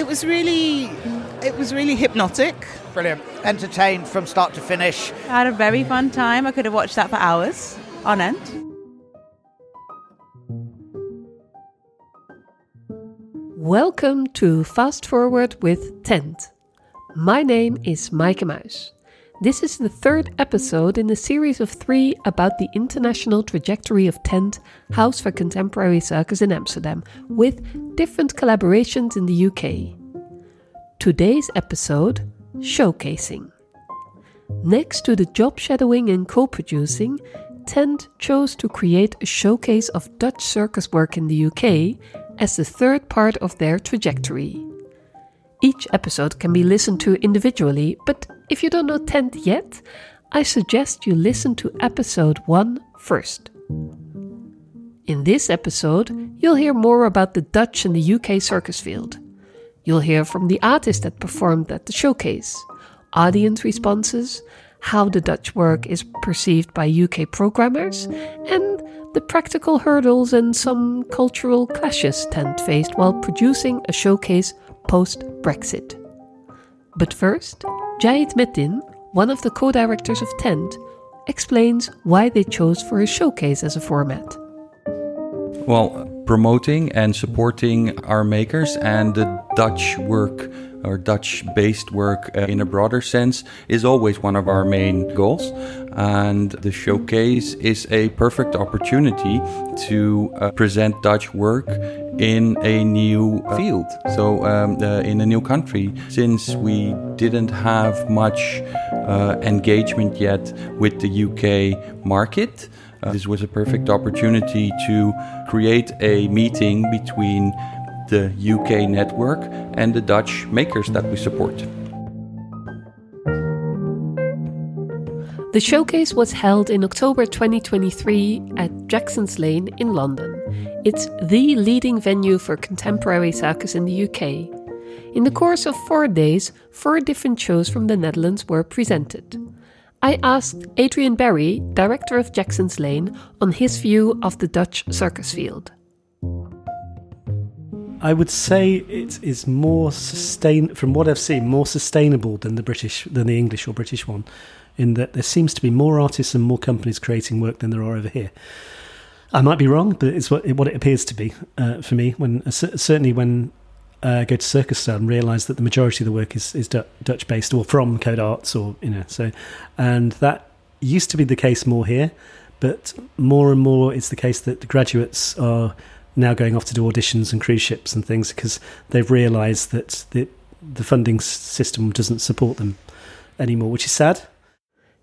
It was really, it was really hypnotic. Brilliant. Entertained from start to finish. I had a very fun time. I could have watched that for hours on end. Welcome to Fast Forward with Tent. My name is Maaike Muis. This is the third episode in a series of three about the international trajectory of Tent, House for Contemporary Circus in Amsterdam, with different collaborations in the UK. Today's episode Showcasing. Next to the job shadowing and co producing, Tent chose to create a showcase of Dutch circus work in the UK as the third part of their trajectory. Each episode can be listened to individually, but if you don't know Tent yet, I suggest you listen to episode 1 first. In this episode, you'll hear more about the Dutch and the UK circus field. You'll hear from the artist that performed at the showcase, audience responses, how the Dutch work is perceived by UK programmers, and the practical hurdles and some cultural clashes Tent faced while producing a showcase post Brexit. But first, Jahid Metin, one of the co directors of Tent, explains why they chose for a showcase as a format. Well, promoting and supporting our makers and the Dutch work or Dutch based work uh, in a broader sense is always one of our main goals. And the showcase is a perfect opportunity to uh, present Dutch work in a new field, so um, uh, in a new country, since we didn't have much uh, engagement yet with the UK market. Uh, this was a perfect opportunity to create a meeting between the UK network and the Dutch makers that we support. The showcase was held in October 2023 at Jacksons Lane in London. It's the leading venue for contemporary circus in the UK. In the course of four days, four different shows from the Netherlands were presented. I asked Adrian Berry, director of Jacksons Lane, on his view of the Dutch circus field. I would say it is more sustain from what I've seen, more sustainable than the British than the English or British one, in that there seems to be more artists and more companies creating work than there are over here. I might be wrong, but it's what it, what it appears to be uh, for me. When uh, certainly when uh, I go to Circusstad and realise that the majority of the work is is Dutch based or from Codarts or you know so, and that used to be the case more here, but more and more it's the case that the graduates are now going off to do auditions and cruise ships and things because they've realised that the the funding system doesn't support them anymore, which is sad.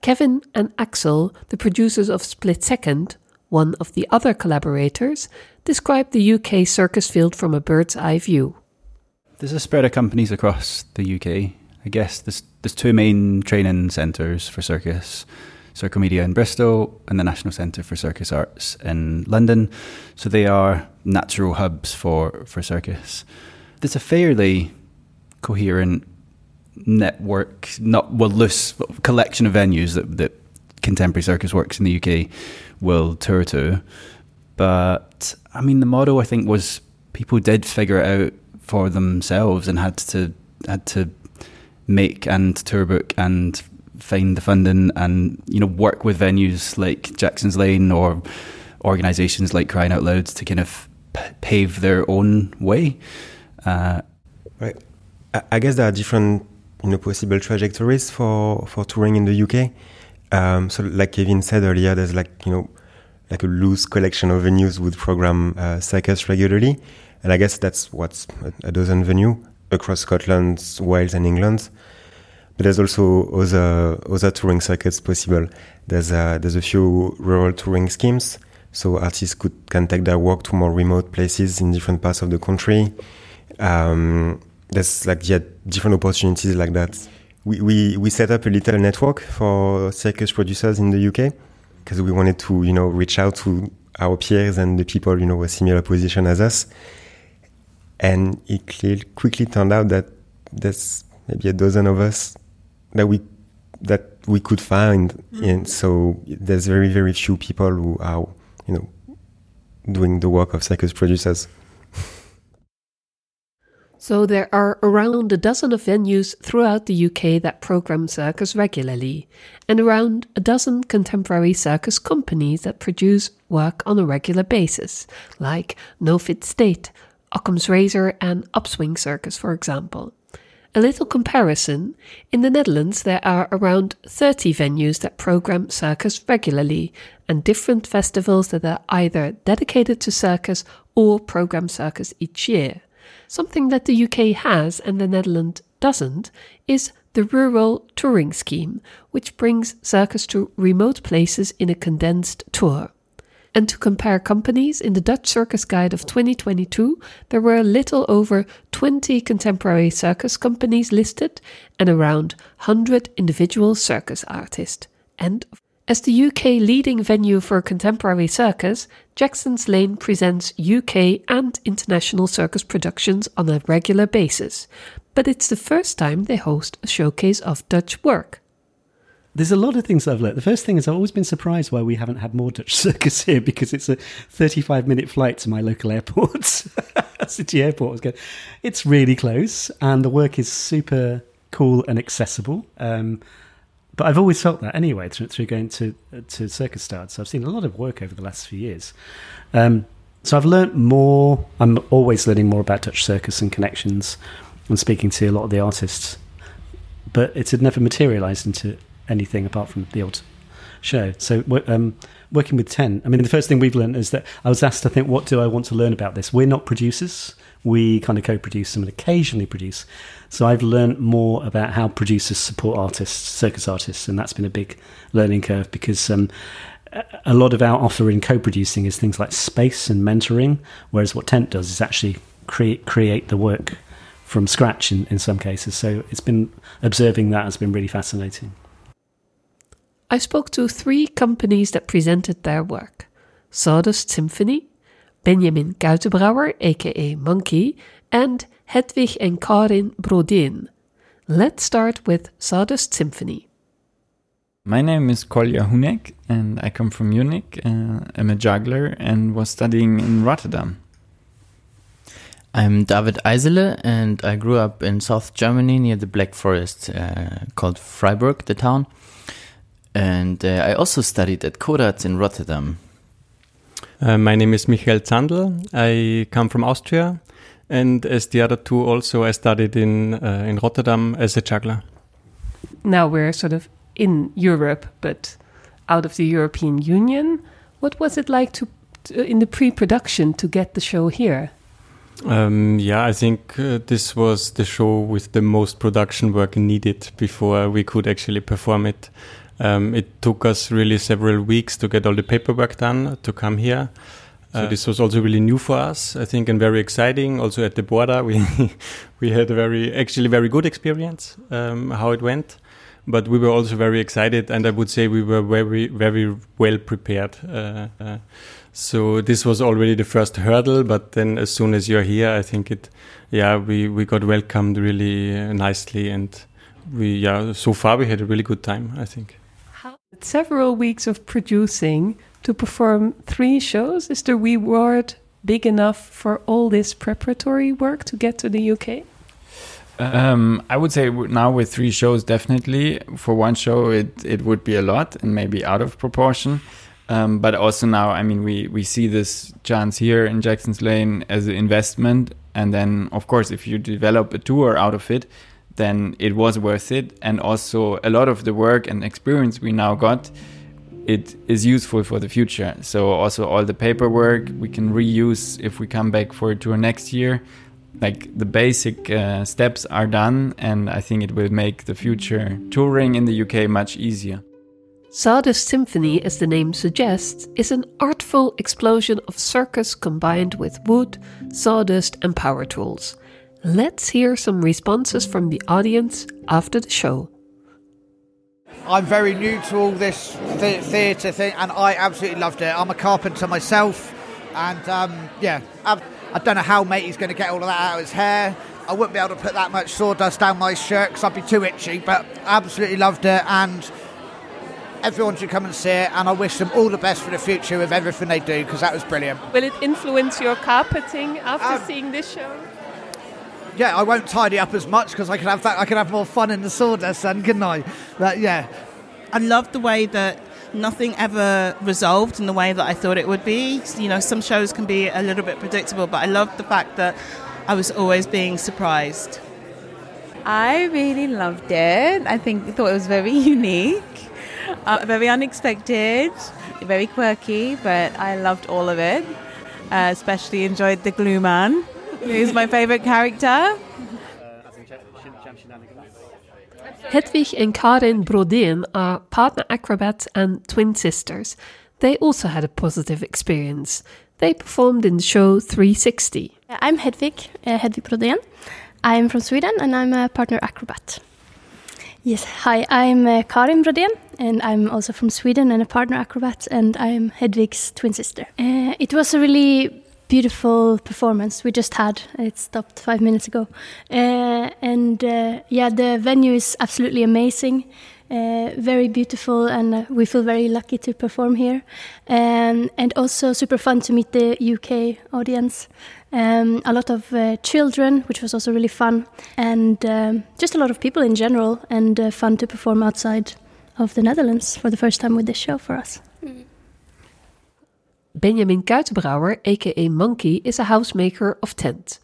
Kevin and Axel, the producers of Split Second, one of the other collaborators, described the UK circus field from a bird's eye view. There's a spread of companies across the UK. I guess there's there's two main training centres for circus. Circomedia in Bristol and the National Centre for Circus Arts in London. So they are natural hubs for, for circus. There's a fairly coherent network, not well, loose collection of venues that, that contemporary circus works in the UK will tour to. But I mean, the model I think was people did figure it out for themselves and had to had to make and tour book and find the funding and you know work with venues like Jacksons Lane or organisations like Crying Out Loud to kind of p- pave their own way. Uh, right. I guess there are different you know possible trajectories for for touring in the UK. Um, so like Kevin said earlier, there's like you know like a loose collection of venues would program uh, circus regularly, and I guess that's what's a, dozen venue across Scotland, Wales, and England. There's also other other touring circuits possible. There's a, there's a few rural touring schemes, so artists could can take their work to more remote places in different parts of the country. Um, there's like yeah, different opportunities like that. We, we we set up a little network for circus producers in the UK because we wanted to you know reach out to our peers and the people you know with similar position as us. And it quickly turned out that there's maybe a dozen of us that we that we could find, mm. and so there's very very few people who are you know doing the work of circus producers. So there are around a dozen of venues throughout the UK that program circus regularly, and around a dozen contemporary circus companies that produce work on a regular basis, like No Fit State, Ockham's Razor, and Upswing Circus, for example. A little comparison in the Netherlands, there are around 30 venues that program circus regularly, and different festivals that are either dedicated to circus or program circus each year. Something that the UK has and the Netherlands doesn't is the Rural Touring Scheme, which brings circus to remote places in a condensed tour. And to compare companies, in the Dutch Circus Guide of 2022, there were a little over 20 contemporary circus companies listed and around 100 individual circus artists. And as the UK leading venue for contemporary circus, Jacksons Lane presents UK and international circus productions on a regular basis, but it's the first time they host a showcase of Dutch work. There's a lot of things I've learned. The first thing is I've always been surprised why we haven't had more Dutch circus here because it's a 35 minute flight to my local airport, City Airport. It's really close and the work is super cool and accessible. Um, but I've always felt that anyway through, through going to to circus starts. So I've seen a lot of work over the last few years. Um, so I've learnt more. I'm always learning more about Dutch circus and connections, and speaking to a lot of the artists. But it had never materialised into anything apart from the old show. So um, working with Tent, I mean, the first thing we've learned is that I was asked to think, what do I want to learn about this? We're not producers. We kind of co-produce and occasionally produce. So I've learned more about how producers support artists, circus artists, and that's been a big learning curve because um, a lot of our offer in co-producing is things like space and mentoring, whereas what Tent does is actually create create the work from scratch in, in some cases. So it's been observing that has been really fascinating. I spoke to three companies that presented their work Sawdust Symphony, Benjamin Kuitenbrouwer, aka Monkey, and Hedvig and Karin Brodén. Let's start with Sawdust Symphony. My name is Kolja Hunek and I come from Munich. Uh, I'm a juggler and was studying in Rotterdam. I'm David Eisele and I grew up in South Germany near the Black Forest uh, called Freiburg, the town. And uh, I also studied at Codarts in Rotterdam. Uh, my name is Michael Zandl. I come from Austria and as the other two also I studied in uh, in Rotterdam as a juggler. Now we're sort of in Europe, but out of the European Union. What was it like to, to in the pre-production to get the show here? Um, yeah, I think uh, this was the show with the most production work needed before we could actually perform it. Um, it took us really several weeks to get all the paperwork done to come here. So uh, this was also really new for us, I think, and very exciting. Also at the border, we we had a very actually very good experience um, how it went, but we were also very excited, and I would say we were very very well prepared. Uh, uh, so this was already the first hurdle, but then as soon as you're here, I think it, yeah, we we got welcomed really uh, nicely, and we yeah so far we had a really good time, I think. Several weeks of producing to perform three shows? Is the reward big enough for all this preparatory work to get to the UK? Um, I would say now with three shows, definitely. For one show, it it would be a lot and maybe out of proportion. Um, but also now, I mean, we we see this chance here in Jacksons Lane as an investment, and then of course, if you develop a tour out of it, then it was worth it. And also, a lot of the work and experience we now got it is useful for the future. So also all the paperwork we can reuse if we come back for a tour next year. Like the basic uh, steps are done, and I think it will make the future touring in the UK much easier. Sawdust Symphony, as the name suggests, is an artful explosion of circus combined with wood, sawdust, and power tools. Let's hear some responses from the audience after the show. I'm very new to all this th- theatre thing, and I absolutely loved it. I'm a carpenter myself, and um, yeah, I've, I do not know how Matey's going to get all of that out of his hair. I wouldn't be able to put that much sawdust down my shirt because I'd be too itchy, but absolutely loved it, and everyone should come and see it, and I wish them all the best for the future with everything they do because that was brilliant. Will it influence your carpeting after um, seeing this show? Yeah, I won't tidy up as much because I can have that. I can have more fun in the sawdust, then, couldn't I? But yeah, I love the way that nothing ever resolved in the way that I thought it would be. You know, some shows can be a little bit predictable, but I love the fact that I was always being surprised. I really loved it. I think thought it was very unique, uh, very unexpected, very quirky, but I loved all of it. Uh, especially enjoyed the glue man. He's my favorite character. Hedvig and Karin Brodén are partner acrobats and twin sisters. They also had a positive experience. They performed in the show 360. I'm Hedvig, uh, Hedvig Brodén. I'm from Sweden and I'm a partner acrobat. Yes, hi, I'm uh, Karin Brodén and I'm also from Sweden and a partner acrobat and I'm Hedvig's twin sister. Uh, it was a really beautiful performance we just had. It stopped five minutes ago. Uh, and uh, yeah, the venue is absolutely amazing. Uh, very beautiful, and uh, we feel very lucky to perform here. Um, and also super fun to meet the UK audience. Um, a lot of uh, children, which was also really fun, and um, just a lot of people in general, and uh, fun to perform outside of the Netherlands for the first time with this show for us. Benjamin Kuitenbrouwer, aka Monkey, is a housemaker of tent.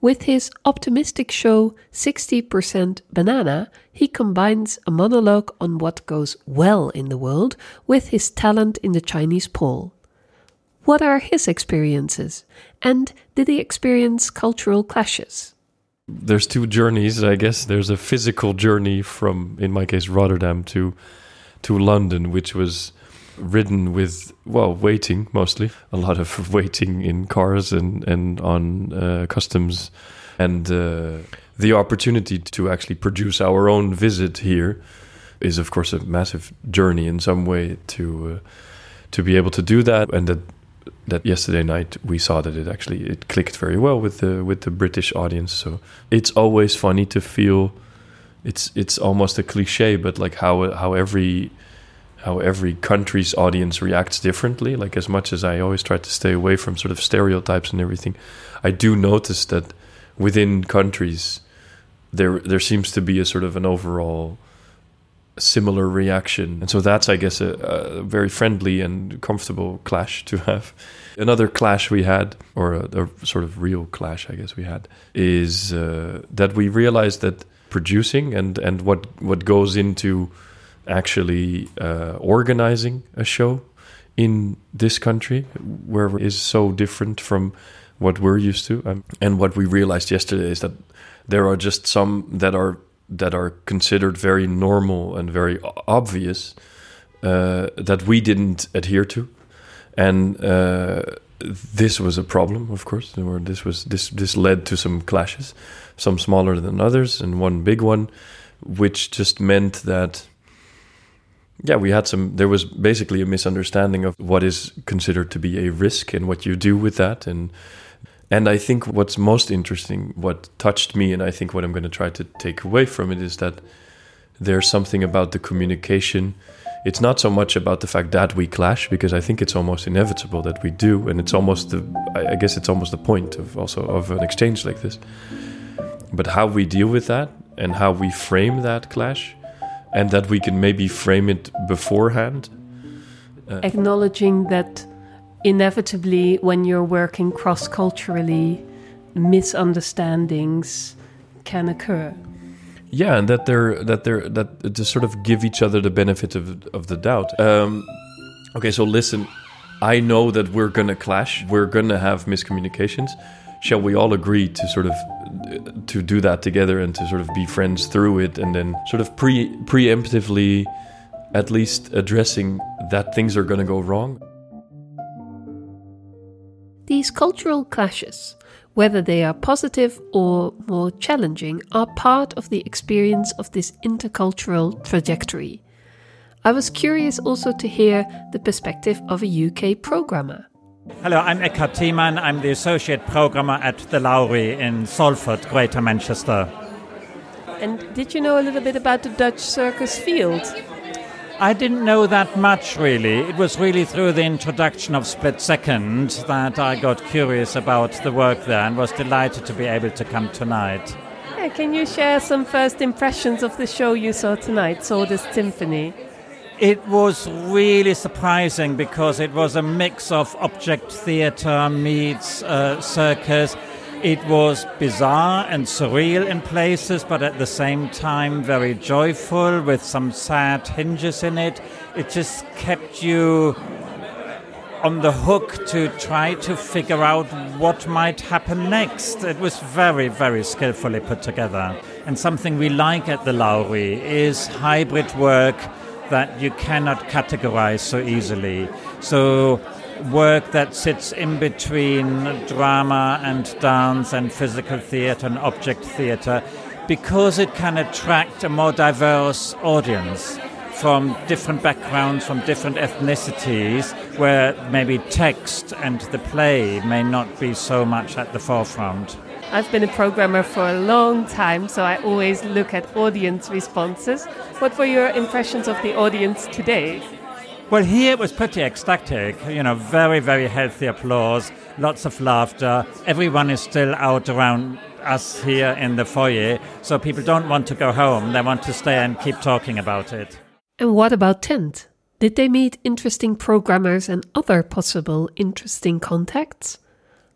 With his optimistic show 60% Banana, he combines a monologue on what goes well in the world with his talent in the Chinese pole. What are his experiences? And did he experience cultural clashes? There's two journeys, I guess. There's a physical journey from, in my case, Rotterdam to to London, which was ridden with well waiting mostly. A lot of waiting in cars and and on uh, customs. And uh, the opportunity to actually produce our own visit here is of course a massive journey in some way to uh, to be able to do that. And that that yesterday night we saw that it actually it clicked very well with the with the British audience. So it's always funny to feel it's it's almost a cliche but like how how every how every country's audience reacts differently. Like as much as I always try to stay away from sort of stereotypes and everything, I do notice that within countries there there seems to be a sort of an overall similar reaction, and so that's I guess a, a very friendly and comfortable clash to have. Another clash we had, or a, a sort of real clash, I guess we had, is uh, that we realized that producing and and what what goes into actually uh, organizing a show in this country where is so different from what we're used to. Um, and what we realized yesterday is that there are just some that are that are considered very normal and very obvious uh, that we didn't adhere to. And uh, this was a problem of course this was this this led to some clashes some smaller than others and one big one which just meant that yeah, we had some. There was basically a misunderstanding of what is considered to be a risk and what you do with that, and and I think what's most interesting, what touched me, and I think what I'm going to try to take away from it is that there's something about the communication. It's not so much about the fact that we clash, because I think it's almost inevitable that we do, and it's almost the. I guess it's almost the point of also of an exchange like this. But how we deal with that and how we frame that clash and that we can maybe frame it beforehand. Uh, Acknowledging that inevitably, when you're working cross culturally, misunderstandings can occur. Yeah, and that they're that they're that to sort of give each other the benefit of of the doubt. Um, okay, so listen, I know that we're gonna clash. We're gonna have miscommunications. Shall we all agree to sort of to do that together and to sort of be friends through it? And then sort of pre preemptively at least addressing that things are going to go wrong? These cultural clashes whether they are positive or more challenging are part of the experience of this intercultural trajectory. I was curious also to hear the perspective of a uk programmer Hello, I'm Eckhard Thiemann. I'm the Associate Programmer at the Lowry in Salford, Greater Manchester. And did you know a little bit about the Dutch circus field? I didn't know that much really. It was really through the introduction of Split Second that I got curious about the work there and was delighted to be able to come tonight. Yeah, can you share some first impressions of the show you saw tonight, Sawdust Symphony? It was really surprising because it was a mix of object theatre meets uh, circus. It was bizarre and surreal in places, but at the same time very joyful with some sad hinges in it. It just kept you on the hook to try to figure out what might happen next. It was very, very skillfully put together. And something we like at the Lowry is hybrid work that you cannot categorize so easily. So, work that sits in between drama and dance and physical theater and object theater because it can attract a more diverse audience from different backgrounds, from different ethnicities, where maybe text and the play may not be so much at the forefront. I've been a programmer for a long time, so I always look at audience responses. What were your impressions of the audience today? Well, here it was pretty ecstatic. You know, very, very healthy applause, lots of laughter. Everyone is still out around us here in the foyer, so people don't want to go home. They want to stay and keep talking about it. And what about Tent? Did they meet interesting programmers and other possible interesting contacts?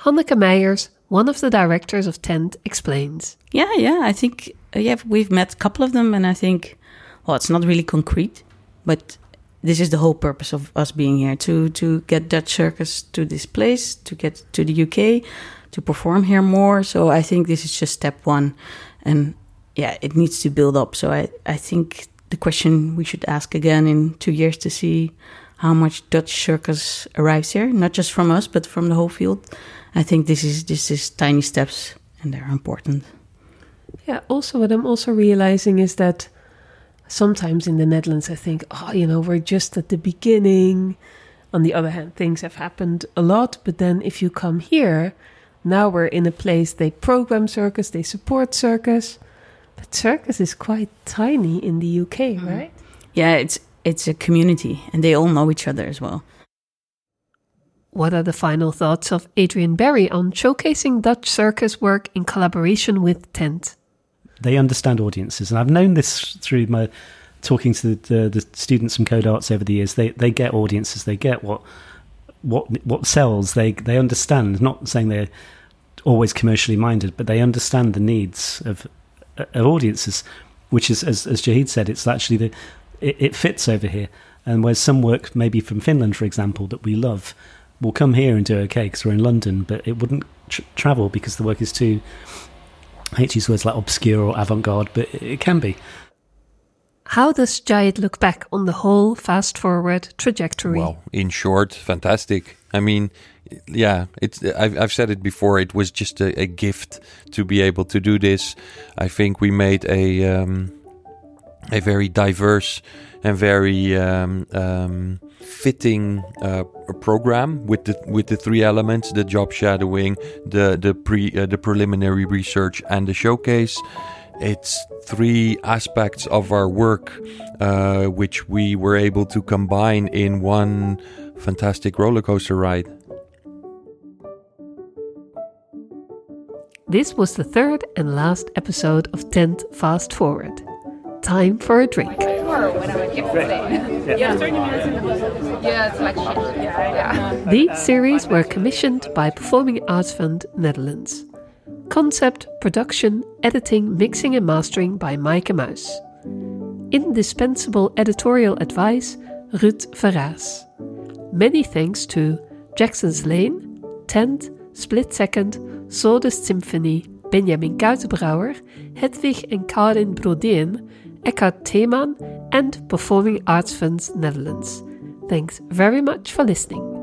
Hanneke Meijers one of the directors of Tent explains. Yeah, yeah, I think uh, yeah, we've met a couple of them, and I think, well, it's not really concrete, but this is the whole purpose of us being here to to get Dutch circus to this place, to get to the UK, to perform here more. So I think this is just step one, and yeah, it needs to build up. So I I think the question we should ask again in two years to see how much Dutch circus arrives here, not just from us, but from the whole field. I think this is this is tiny steps and they're important. Yeah. Also, what I'm also realizing is that sometimes in the Netherlands, I think, oh, you know, we're just at the beginning. On the other hand, things have happened a lot. But then if you come here, now we're in a place they program circus, they support circus. But circus is quite tiny in the UK, mm. Mm-hmm. right? Yeah, it's it's a community and they all know each other as well. What are the final thoughts of Adrian Berry on showcasing Dutch circus work in collaboration with Tent? They understand audiences, and I've known this through my talking to the, the, the students from Codarts over the years. They they get audiences, they get what what what sells. They they understand. Not saying they're always commercially minded, but they understand the needs of of audiences. Which is, as as Jahid said, it's actually the it, it fits over here. And whereas some work, maybe from Finland, for example, that we love, will come here and do okay because we're in London, but it wouldn't tr- travel because the work is too. I hate to use words like obscure or avant garde, but it, it can be. How does Jahid look back on the whole fast forward trajectory? Well, in short, fantastic. I mean, yeah, it's. I've, I've said it before. It was just a, a, gift to be able to do this. I think we made a um, a very diverse and very um, um, fitting uh, program with the with the three elements: the job shadowing, the the pre uh, the preliminary research, and the showcase. It's three aspects of our work uh, which we were able to combine in one fantastic roller coaster ride. This was the third and last episode of Tent Fast Forward time for a drink. These series were commissioned by Performing Arts Fund Netherlands. Concept, production, editing, mixing, and mastering by Maaike Muis. Indispensable editorial advice, Ruud Verraas. Many thanks to Jacksons Lane, Tent, Split Second, Sawdust Symphony, Benjamin Kuitenbrouwer, Hedvig and Karin Brodén, Eckhard Thiemann, and Performing Arts Funds Netherlands. Thanks very much for listening.